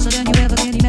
closer than you ever can.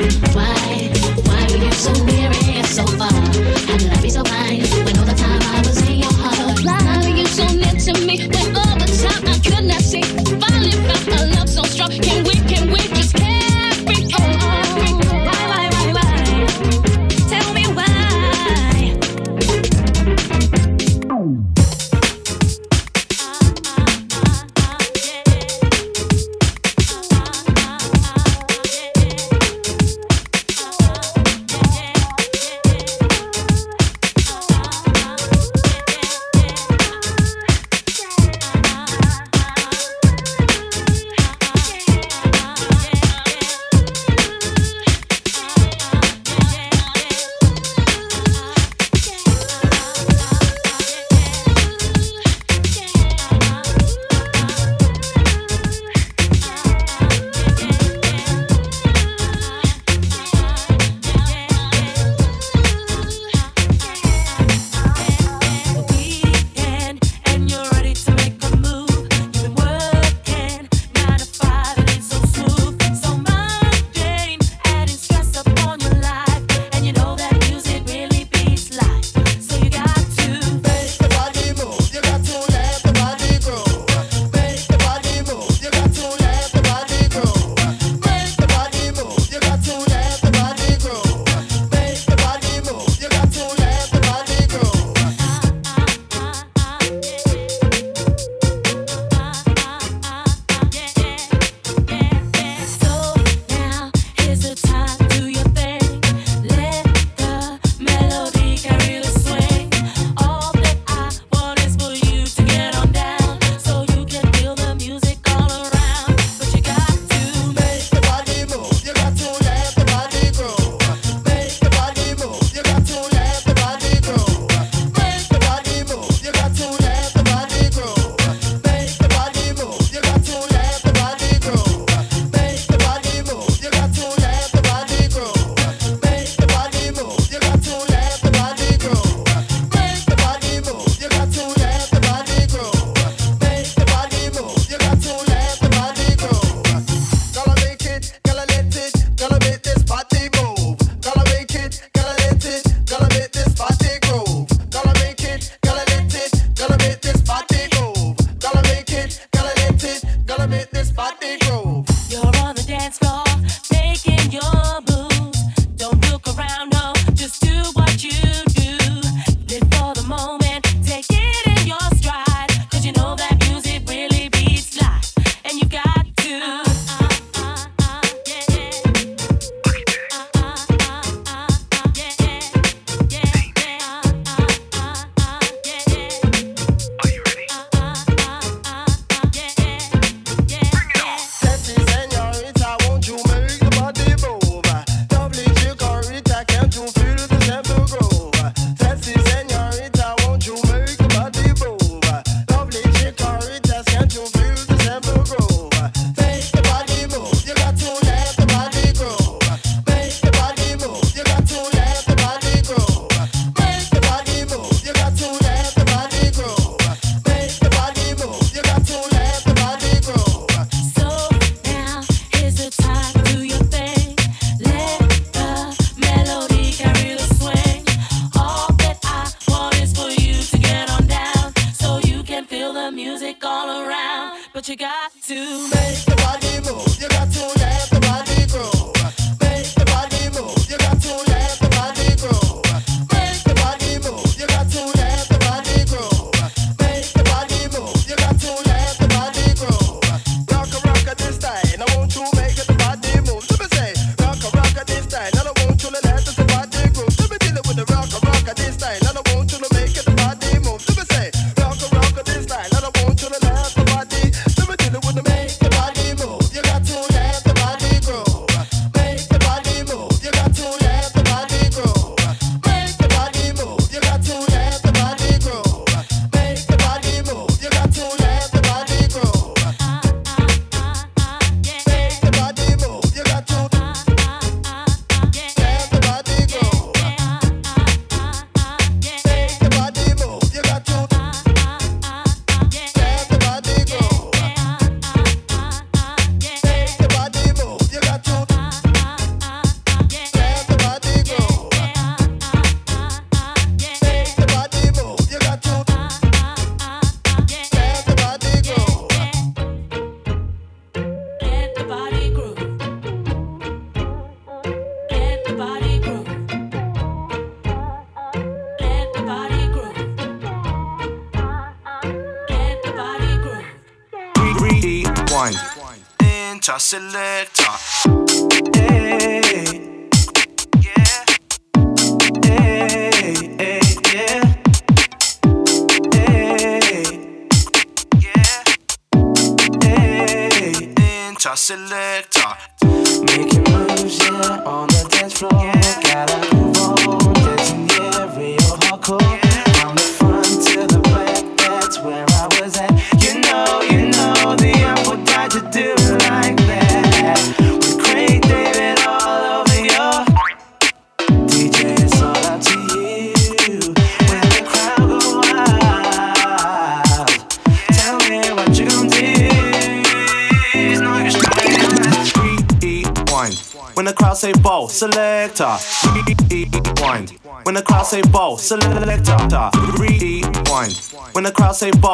Why, why are you so near and so far? How did I be so blind?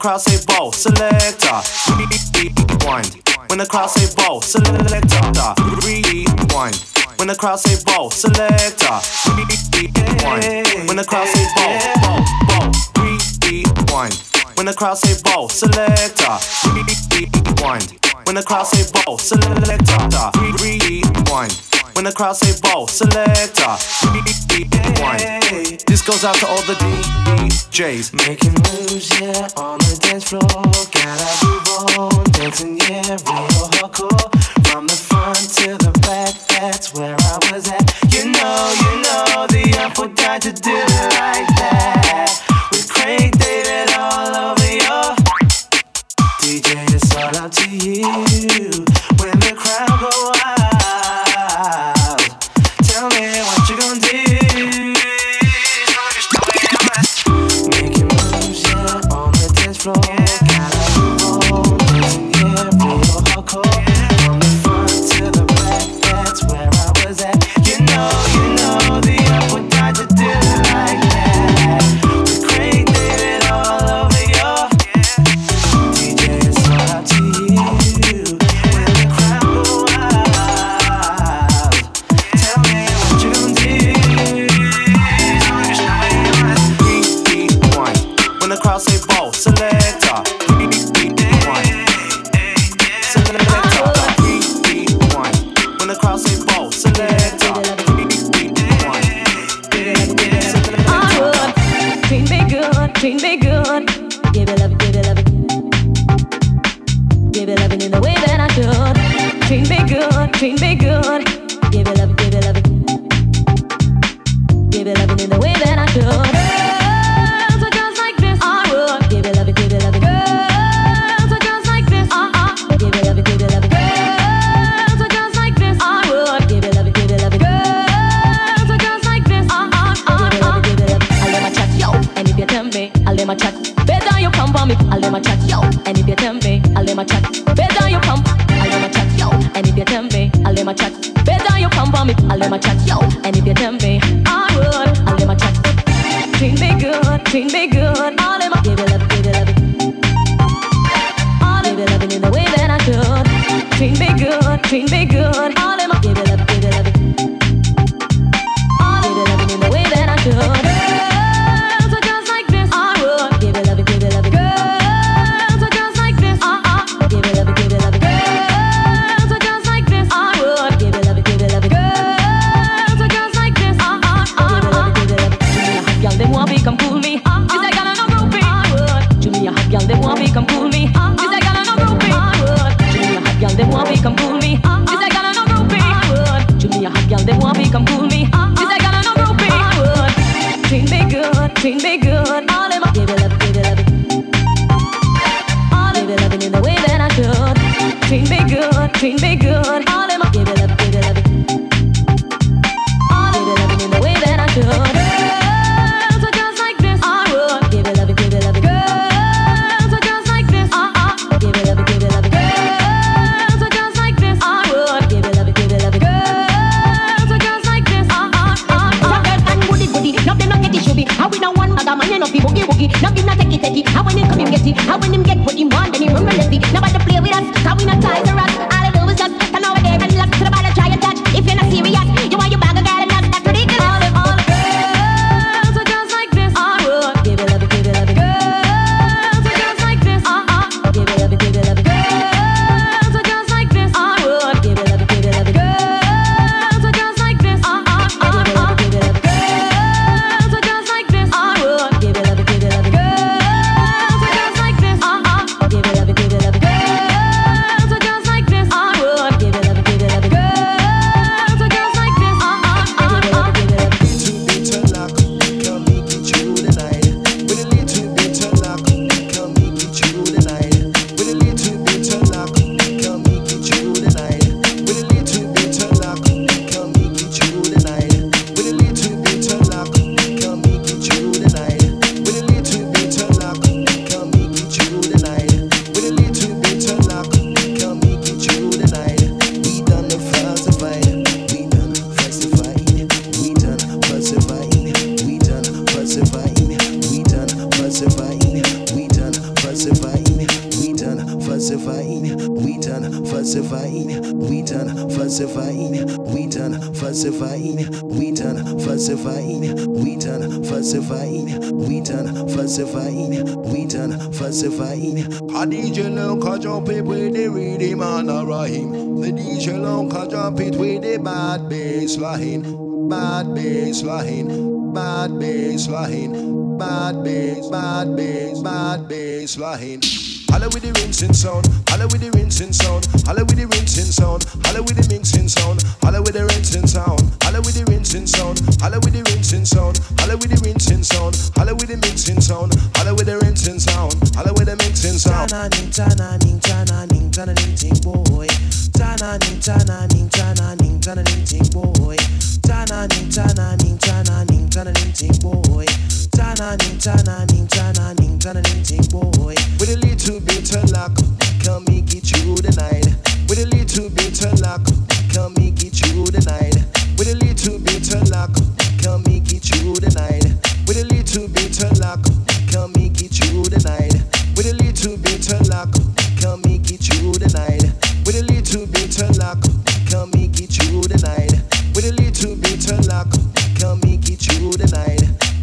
crowd say bow, selector, rewind. When the crowd say bow, selector, rewind. When the crowd say bow, selector, rewind. When the crowd say bow, bow, bow, rewind. When the crowd say bow, selector, rewind. When the crowd say bow, selector, rewind. When the crowd say ball, selector. One. This goes out to all the DJs. Making moves, yeah, on the dance floor. Gotta move on, dancing, yeah, real hardcore. From the front to the back, that's where I was at. You know, you know, the Artful Dodger do it like that. With Craig David all over your DJ, it's all up to you. Falsifying, we done falsifying, we done falsifying, we done falsifying, we done falsifying, we done falsifying, we done falsifying. A DJ long can jump it with the rhythm and a rhyme. The DJ long can jump it with the bad bass line, bad bass line, bad bass line, bad bass, bad bass, bad bass line. Holla with the rinsing sound, holla with the rinsing sound, holla with the rinsing sound, holla with the mixing sound, holla with the rinsing sound, holla with the rinsing sound, holla with the rinsing sound, holla with the rinsing sound, holla with the mixing sound, holla with the rinsing sound, holla with the mixing sound. Tananing, tananing, tananing, tananing, ting boy. Tananing, tananing, tananing, tananing, ting boy. Tananing, tananing, tananing, tananing, ting boy. Tananing, tananing, tananing, tananing, ting boy. With a little bit of luck, can make it through the. With a little bit of luck, can make it through the. With a little bit of luck, can make it through the. With a little bit of luck, can make it through the. With a little bit of luck, can make it through the. With a little bit of luck, can make it through the. With a little bit of luck, can make it through the.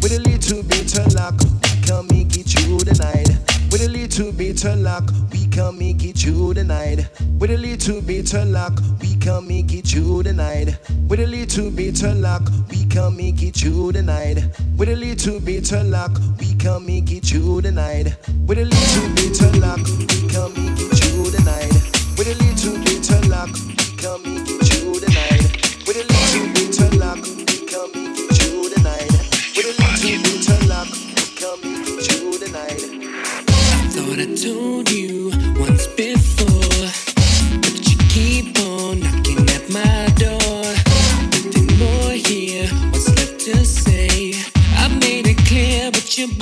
With a little bit of luck, can make it little bit of luck, we can make it through the night. With a little bit of luck, we can make it through the night. With a little bit of luck, we can make it through the night. With a little bit of luck, we can make it through the night. With a little bit of luck, we can make it through the night. With a little bit of luck, we can make it I told you once before, but you keep on knocking at my door. Nothing more here, what's left to say? I made it clear, but you're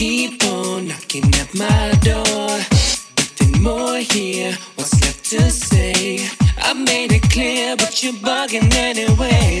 keep on knocking at my door. Nothing more here, what's left to say? I made it clear, but you're bugging anyway.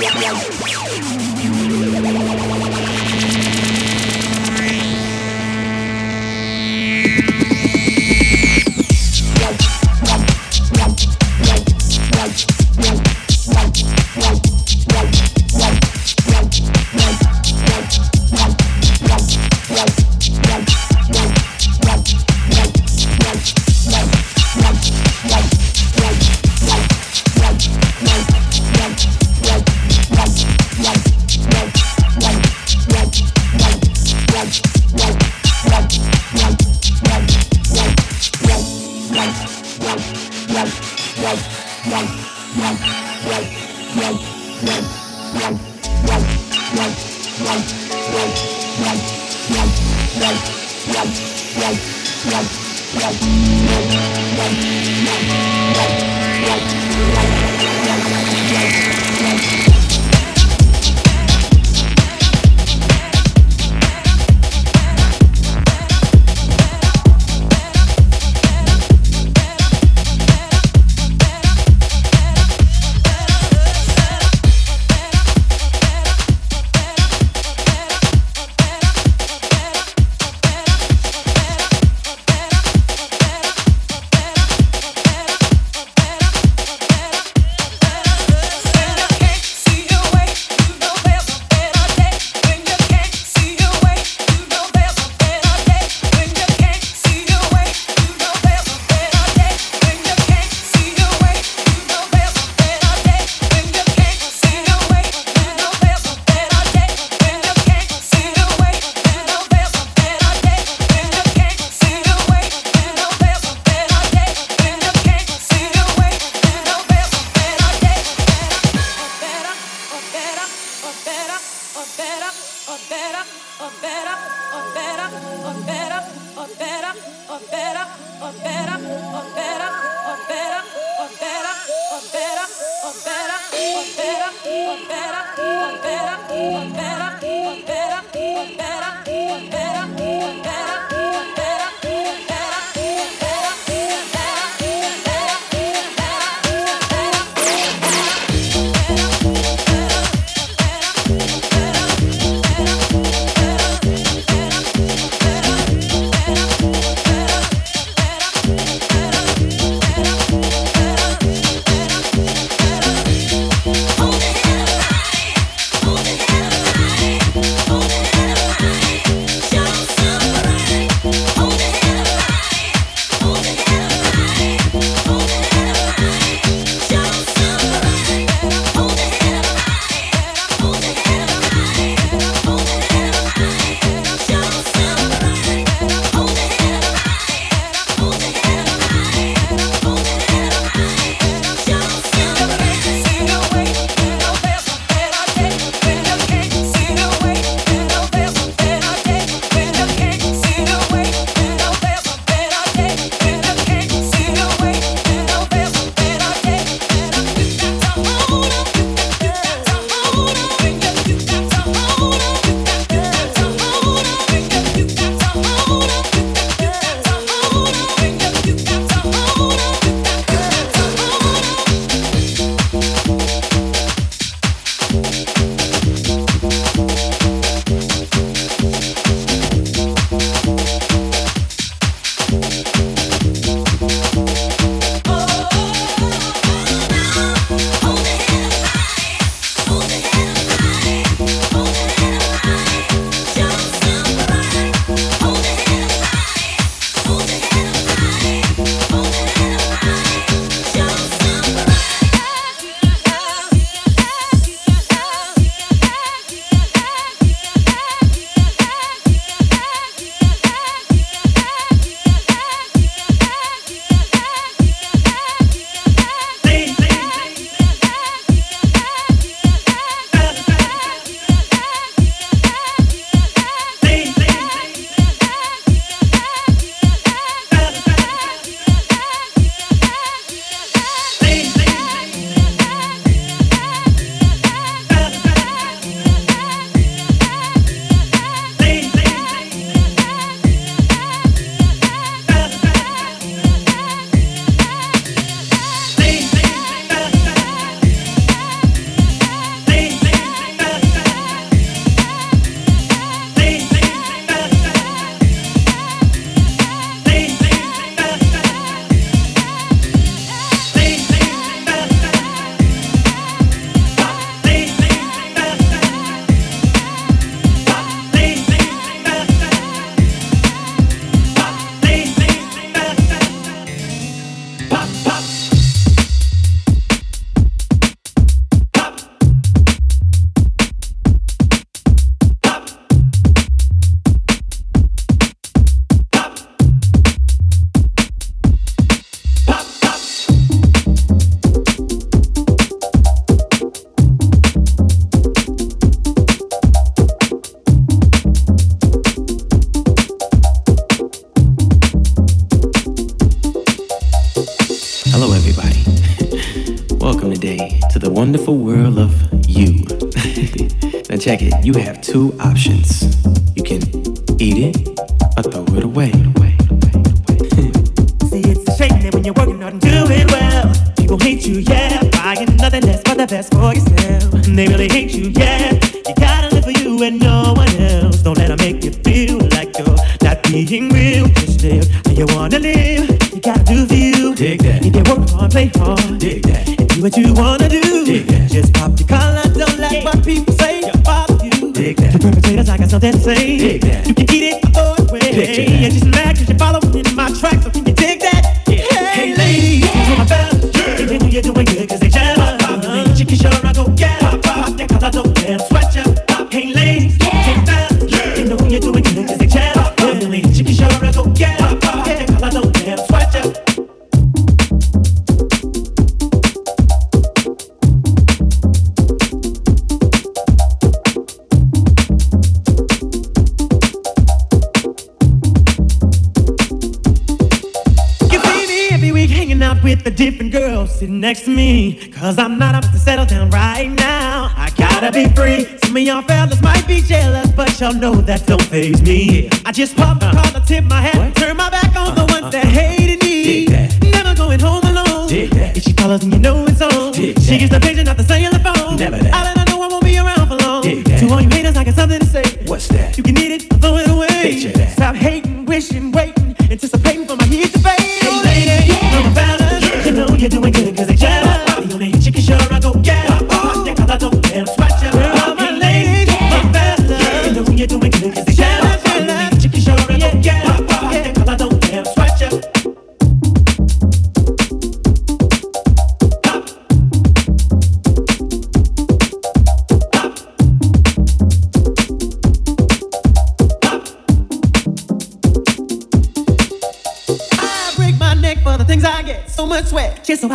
Hold Thank you.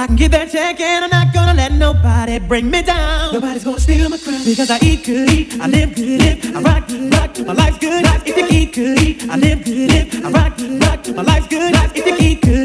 I can get that check and I'm not gonna let nobody bring me down. Nobody's gonna steal my crown because I eat good, eat, I live good, live, I rock good, rock. My life's good, life. if you eat good, eat, I live good, live, I rock good, rock. My life's good, life. if you eat good.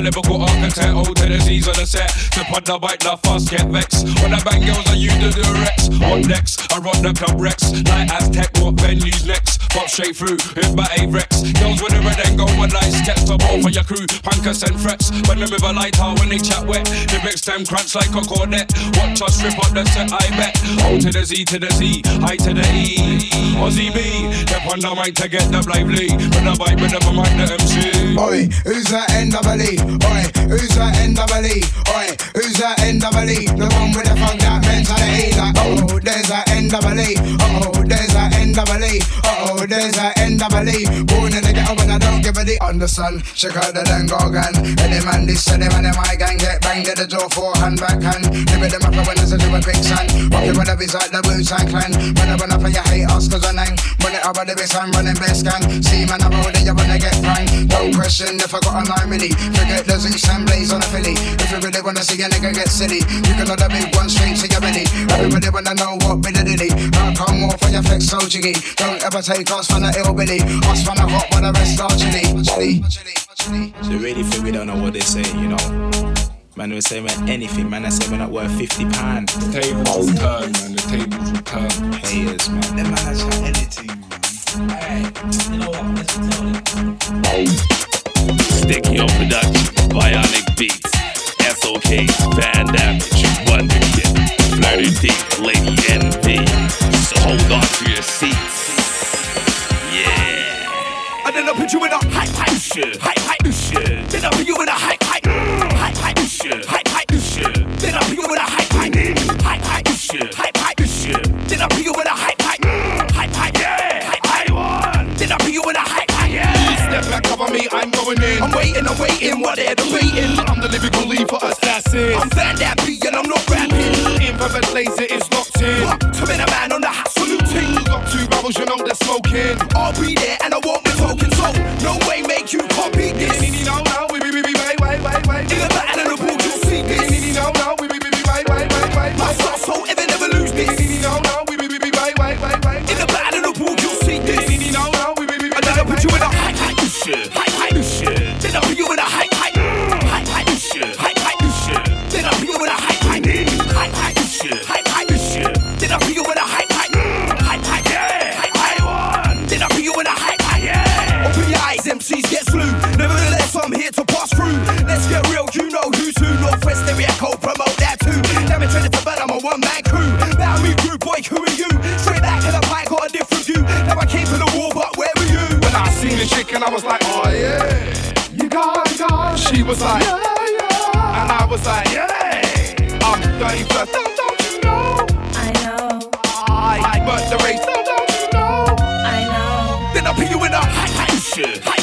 A lyrical architect. O to the Z's on the set. Tip on the bike, the fast get vexed. When I bang girls, I use the Durex. On next, I run the club Rex. Like Aztec, what venues next? Pop straight through with my A-Rex. Girls with the red and go one night. Top off for your crew, pankers and frets. When with a light out when they chat wet. Lyrics them crunch like a cornet. Watch us strip up the set, I bet. O to the Z to the Z, I to the E. Ozzie B, step on the mic to get the lively. When I bite, but never mind the MC. Oi, who's that NWE? Oi, who's that NWE? Oi, who's that NWE? The one with the fuck that mentality. Like, oh, there's that NWE. Oh, there's that NWE. Oh, there's that NWE. Born in the ghetto when I don't give D. Understand? Check out the then go gun. Any man this, any man in my gang get banged at the door for hand back hand. Live with them up when there's a a quicksand. With the biz like the Wu Tang Clan. When I run up and you hate us cause I nang. Run it up with the biz, I'm running best gang. See man, I'm there, you wanna get pranked. No question if I got a 9 milli. Forget the Zeus and Blaze on a Philly. If you really wanna see a nigga get silly, you can the big one straight to your belly. Everybody wanna know what bit of dilly. Now come off for your flex so jiggy. Don't ever take us from the ill Billy. Us from the hot, but the rest are chilly. Chilly. So really think we don't know what they say, you know. Man, we say man, anything, man. I say we're not worth fifty pound. The tables will turn, man. The tables will turn. Haters, man. Them man has got anything, man. Alright, you know what? Let's tell them. Sticky on production, Bionic Beats, SOK, Fan Damage, Wonder Kid, Flirty D, Lady Envy. So hold on to your seats. Yeah. And then I put you in a high high shit, high high shit. Then I put you in a high high high high shit, high high shit. Then I put you in a high high high high shit, high high shit. Then I put you in a high high high high yeah, high high one. Then I put you in a high high yeah. Step back, cover me, I'm going in. I'm waiting, I'm waiting, what are they waiting? I'm the living, lead for assassins. I'm fat that beat and I'm not rapping. Imperfect laser is locked in. Locked, I'm a man on the hot salute team. Got two barrels, you know they're smoking. I'll be there and I won't be talking. So no way make you copy this. No, no, we, we, we, wait, wait, wait, wait. In the battle of the ball, you'll see this. No, no, we, we, we, wait, wait, wait, wait. My soul, so ever never lose this. No, no, we, we, we, wait, wait, wait, wait. In the battle of the ball, you'll see this. No, no, we, we, we, and then I put you in a high, high, high, high, shit. Pass through. Let's get real, you know who's who. Northwest area code, promote that too. Damn it, traded to bed, I'm a one man crew. Battle me crew, boy, who are you? Straight back to the pie, got a different view. Now I came for the war, but where were you? When I seen the chick and I was like, oh yeah. You got, you got. She was like, yeah, yeah. And I was like, yeah. I'm 31st, don't, don't you know? I know, I but the race, don't, don't you know? I know. Then I'll put you in a high, high, shit, high, high, shit.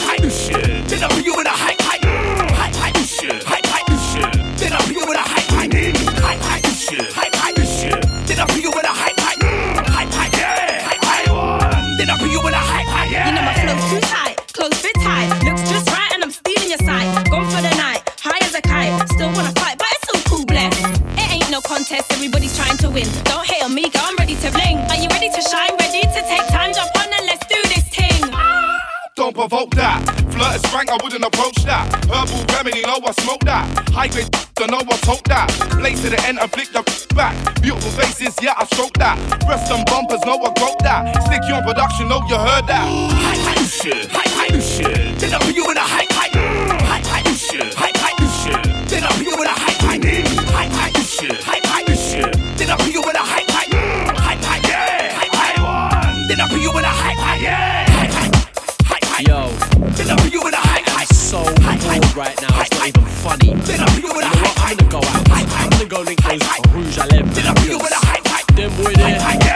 Everybody's trying to win. Don't hate on me, girl, I'm ready to bling. Are you ready to shine? Ready to take time? Jump on and let's do this thing. Don't provoke that. Flirt is frank, I wouldn't approach that. Herbal remedy, know I smoke that. High grade, don't know I told that. Blaze to the end and flick the back. Beautiful faces, yeah, I stroke that. Breast and bumpers, know I broke that. Stick you on production, know you heard that. High, high, shit, high, high, shit. Then I put you in a high, high, high, right now, it's not even funny. I put you in a You know what? high, I'm gonna go out. I'm gonna go link those Rouge. Then I put you in a high, high. Them boy there.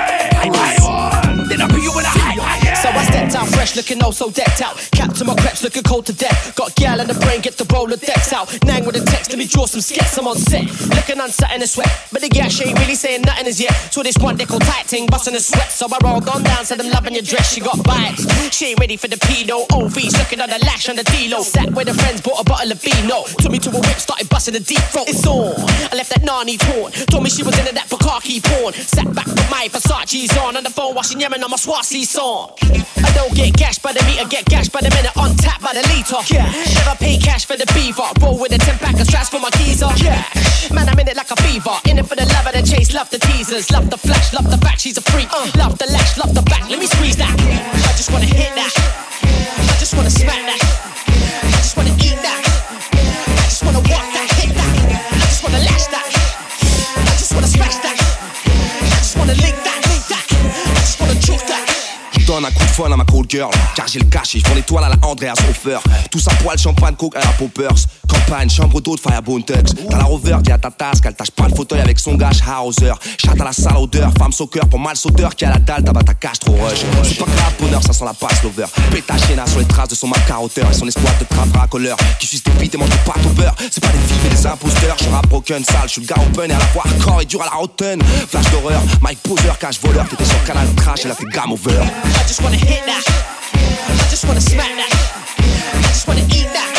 Fresh, looking oh so decked out. Captain my creps, looking cold to death. Got gal in the brain, get the roller decks out. Nang with a text, let me draw some skets. I'm on set, looking uncertain and sweat. But the gal, she ain't really saying nothing as yet. So this one, they call tight ting, busting a sweat. So I rolled on down, said I'm loving your dress. She got bites. She ain't ready for the pedo. OV's looking on the lash on the D-Lo. Sat with her friends, bought a bottle of vino. Took me to a whip, started busting the deep throat. It's on. I left that Nani torn. Told me she was into that bukkake porn. Sat back with my Versace's on. On the phone, watching Yemen on my Swasi song. I don't get gashed by the meter, get gashed by the minute. On tap by the liter. Yeah. Never pay cash for the beaver. Roll with a 10 pack of straps for my keys on. Yeah. Man, I'm in it like a fever. In it for the love of the chase, love the teasers. Love the flash, love the fact she's a freak. Uh, love the lash, love the back. Let me squeeze that. I just wanna hit that. I just wanna smack that. I just wanna eat that. Donne un coup de fun à ma cold girl, car j'ai le cash et je vends l'étoile à la Andreas Hofer. Tout ça poil, champagne, coke à la poppers. Campagne, chambre d'eau de Firebone Tux. T'as la rover, dis à ta tasse qu'elle tâche pas le fauteuil avec son gage Hauser. Chat à la salle odeur, femme soccer pour mal sauteur qui a la dalle, tabac ta cache trop rush. C'est pas grave, bonheur, ça sent la passe lover. Pétache sur les traces de son macaroteur et son espoir de trap racoleur. Qui suce des bites et mange pâtes au beurre. C'est pas des filles mais des imposteurs. Je rap broken, sale, je suis le gars open et à la fois hardcore et dur à la rotten. Flash d'horreur, Mike Poser, cache voleur. T'étais sur canal trash et là t'es game over. I just wanna hit that. I just wanna smack that. I just wanna eat that.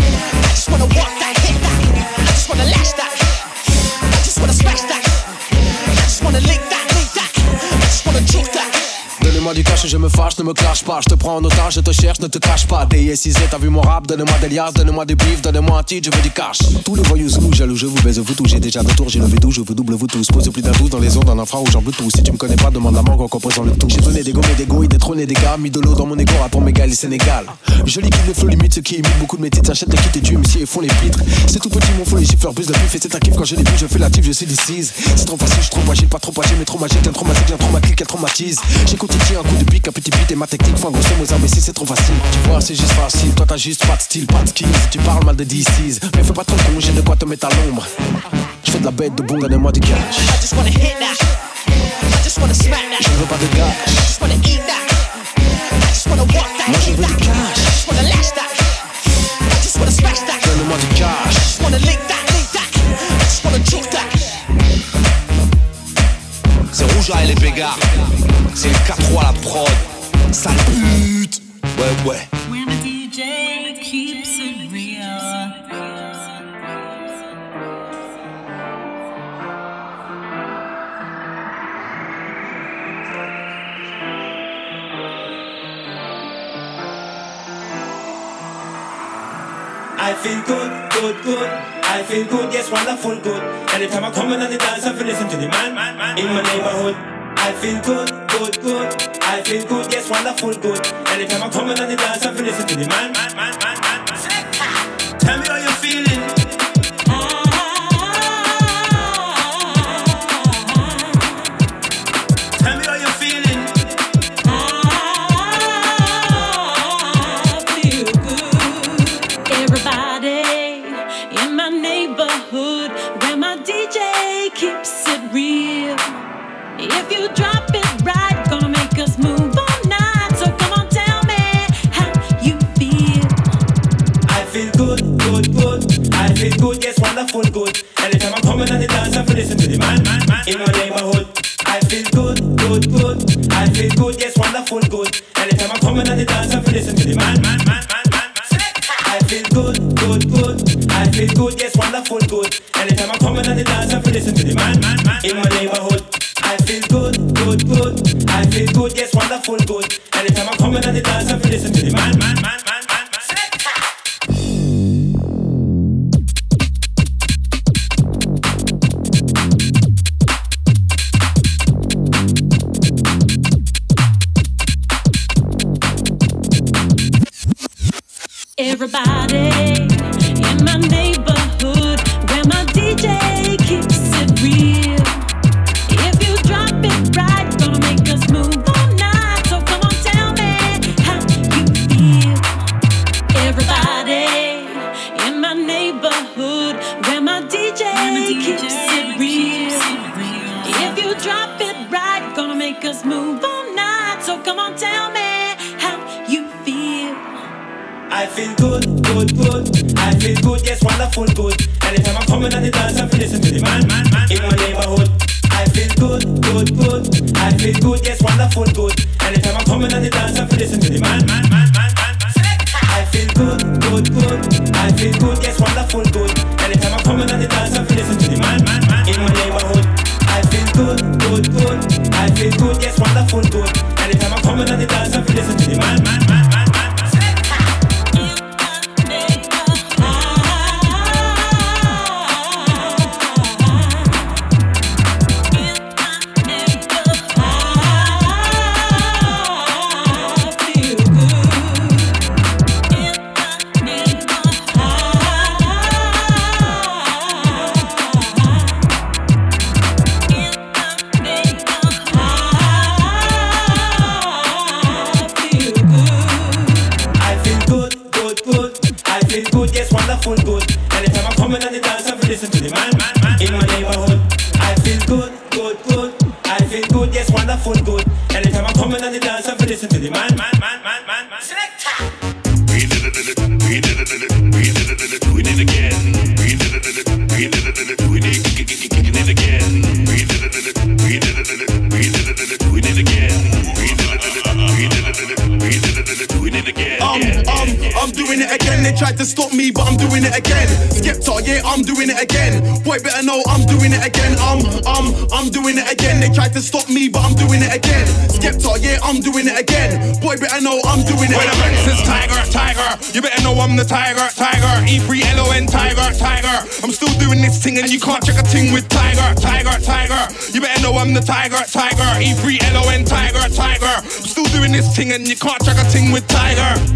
I just wanna walk that, hit that. I just wanna lash that. I just wanna smash that. I just wanna lick that, lick that. I just wanna choke that. Donnez-moi du cash je me fâche, ne me clash pas. Je te prends en otage, je te cherche, ne te cache pas. DSIZ, t'as vu mon rap, donnez-moi des liasses, donnez-moi des bifs, donnez-moi un titre, je veux du cash. Tous les voyous sous, jaloux, je vous baise, vous tous. J'ai déjà de tour, j'ai levé tout, je vous double, vous tous. Pose plus d'un douze dans les ondes, en infrarouge, en bluetooth. Si tu me connais pas, demande la mangue en composant le tout. J'ai donné des gommes et des goûts, détrôné des gars, mis de l'eau dans mon égo, rapport mégal et Sénégal. Je liquide le flow limite, ceux qui imitent beaucoup de mes titres, s'achètent des kits et tu MC et font les pitres. C'est tout petit, mon flow, les plus de pif et c'est un kiff quand je les vu, je fais la tif, je suis décise. C'est trop facile, je suis trop agile, pas trop agile, mais trop magique, un traumatique, un traumatique, traumatise. J'écoute un coup de pique, un petit beat et ma technique. Faut un gros aux imbéciles, c'est trop facile. Tu vois, c'est juste facile. Toi, t'as juste pas de style, pas de skills. Tu parles mal de DCs. Mais fais pas trop con, j'ai de quoi te mettre à l'ombre. Je fais de la bête de boum, donne-moi du cash. I just wanna hit that. I just wanna smack that. Je veux pas de gars. Just wanna eat that. Cash. Cash. C'est rouge à les. C'est le 4-3 à la prod. Ça pute. Ouais, ouais. When the DJ keeps it real. I feel good, good, good. I feel good, yes, wonderful, good. Anytime I come in on the dance, I feel listen to the man, man, man in my neighborhood. I feel good, good, good. I feel good, yes, wonderful, good. Anytime I come in on the dance, I feel listen to the man, man, man, man, man. I feel good. Anytime I'm coming on the dance, I'm listen to the man, man, man. In my neighborhood, I feel good, good, good. I feel good, yes, wonderful, good. Anytime I'm coming on the dance, I feel listen to the man, man, man, man, man. I feel good, good, good. I feel good, yes, wonderful, good. Anytime I'm coming on the dance, I'm listen to the man, man, man. In my neighborhood, I feel good, good, good. I feel good, yes, wonderful, good. Anytime I'm coming on the dance, I'm listen to the man, man, man, man. everybody. yes, wonderful good. ting and you can't track a ting with Tiger.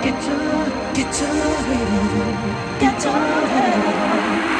Get your, get your head, get your head.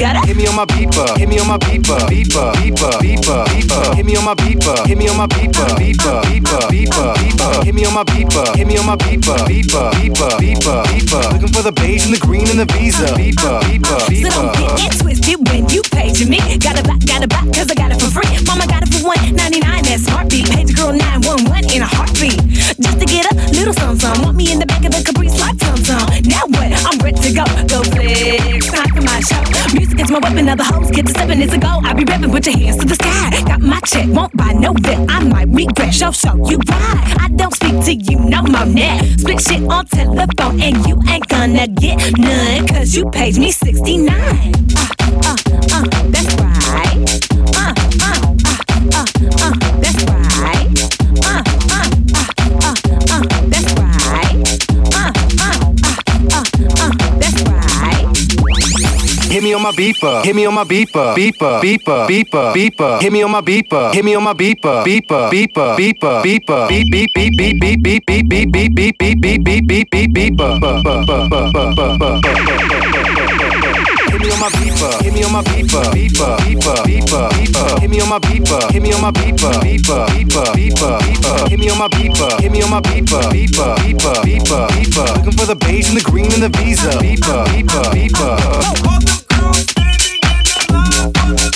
gotta hit me on my beeper, hit me on my beeper, beeper, beeper, beeper, beeper, hit me on my beeper, hit me on my beeper, beeper, beeper, beeper, beeper, hit me on my beeper, hit me on my beeper, beeper, beeper, beeper, beeper, looking for the beige and the green and the visa, beeper, beeper, beeper. So don't get twisted when you paging me. Got a back, got a back, cause I got it for free. Mama got it for one ninety nine. That's heartbeat. Page girl nine one one in a heartbeat. Just to get a little something. Want me in the back of the Caprice like something. Now what? I'm ready to go. Go flex, time for my show. Music this is my weapon, Other hoes get to stepping. It's a go. I be rapping, put your hands to the sky. Got my check, won't buy no that I might regret. Show, show you why. I don't speak to you no more now. Split shit on telephone, and you ain't gonna get none. Cause you paid me 69. Uh, uh, uh, me on my beeper, hit me on my beeper, beeper, beeper, beeper, beeper, hit me on my beeper, hit me on my beeper, beeper, beeper, beeper, beeper, beep beep beep beep beep beep beep beep beep beep beep beep beep beep beep beeper. Hit me on my beeper, hit me on my beeper, beeper, beeper, beeper, beeper. Hit me on my beeper, hit me on my beeper, beeper, beeper, beeper, beeper. Hit me on my beeper, hit me on my beeper, beeper, beeper, beeper, beeper. Looking for the beige and the green and the visa. Beeper, beeper, beeper love.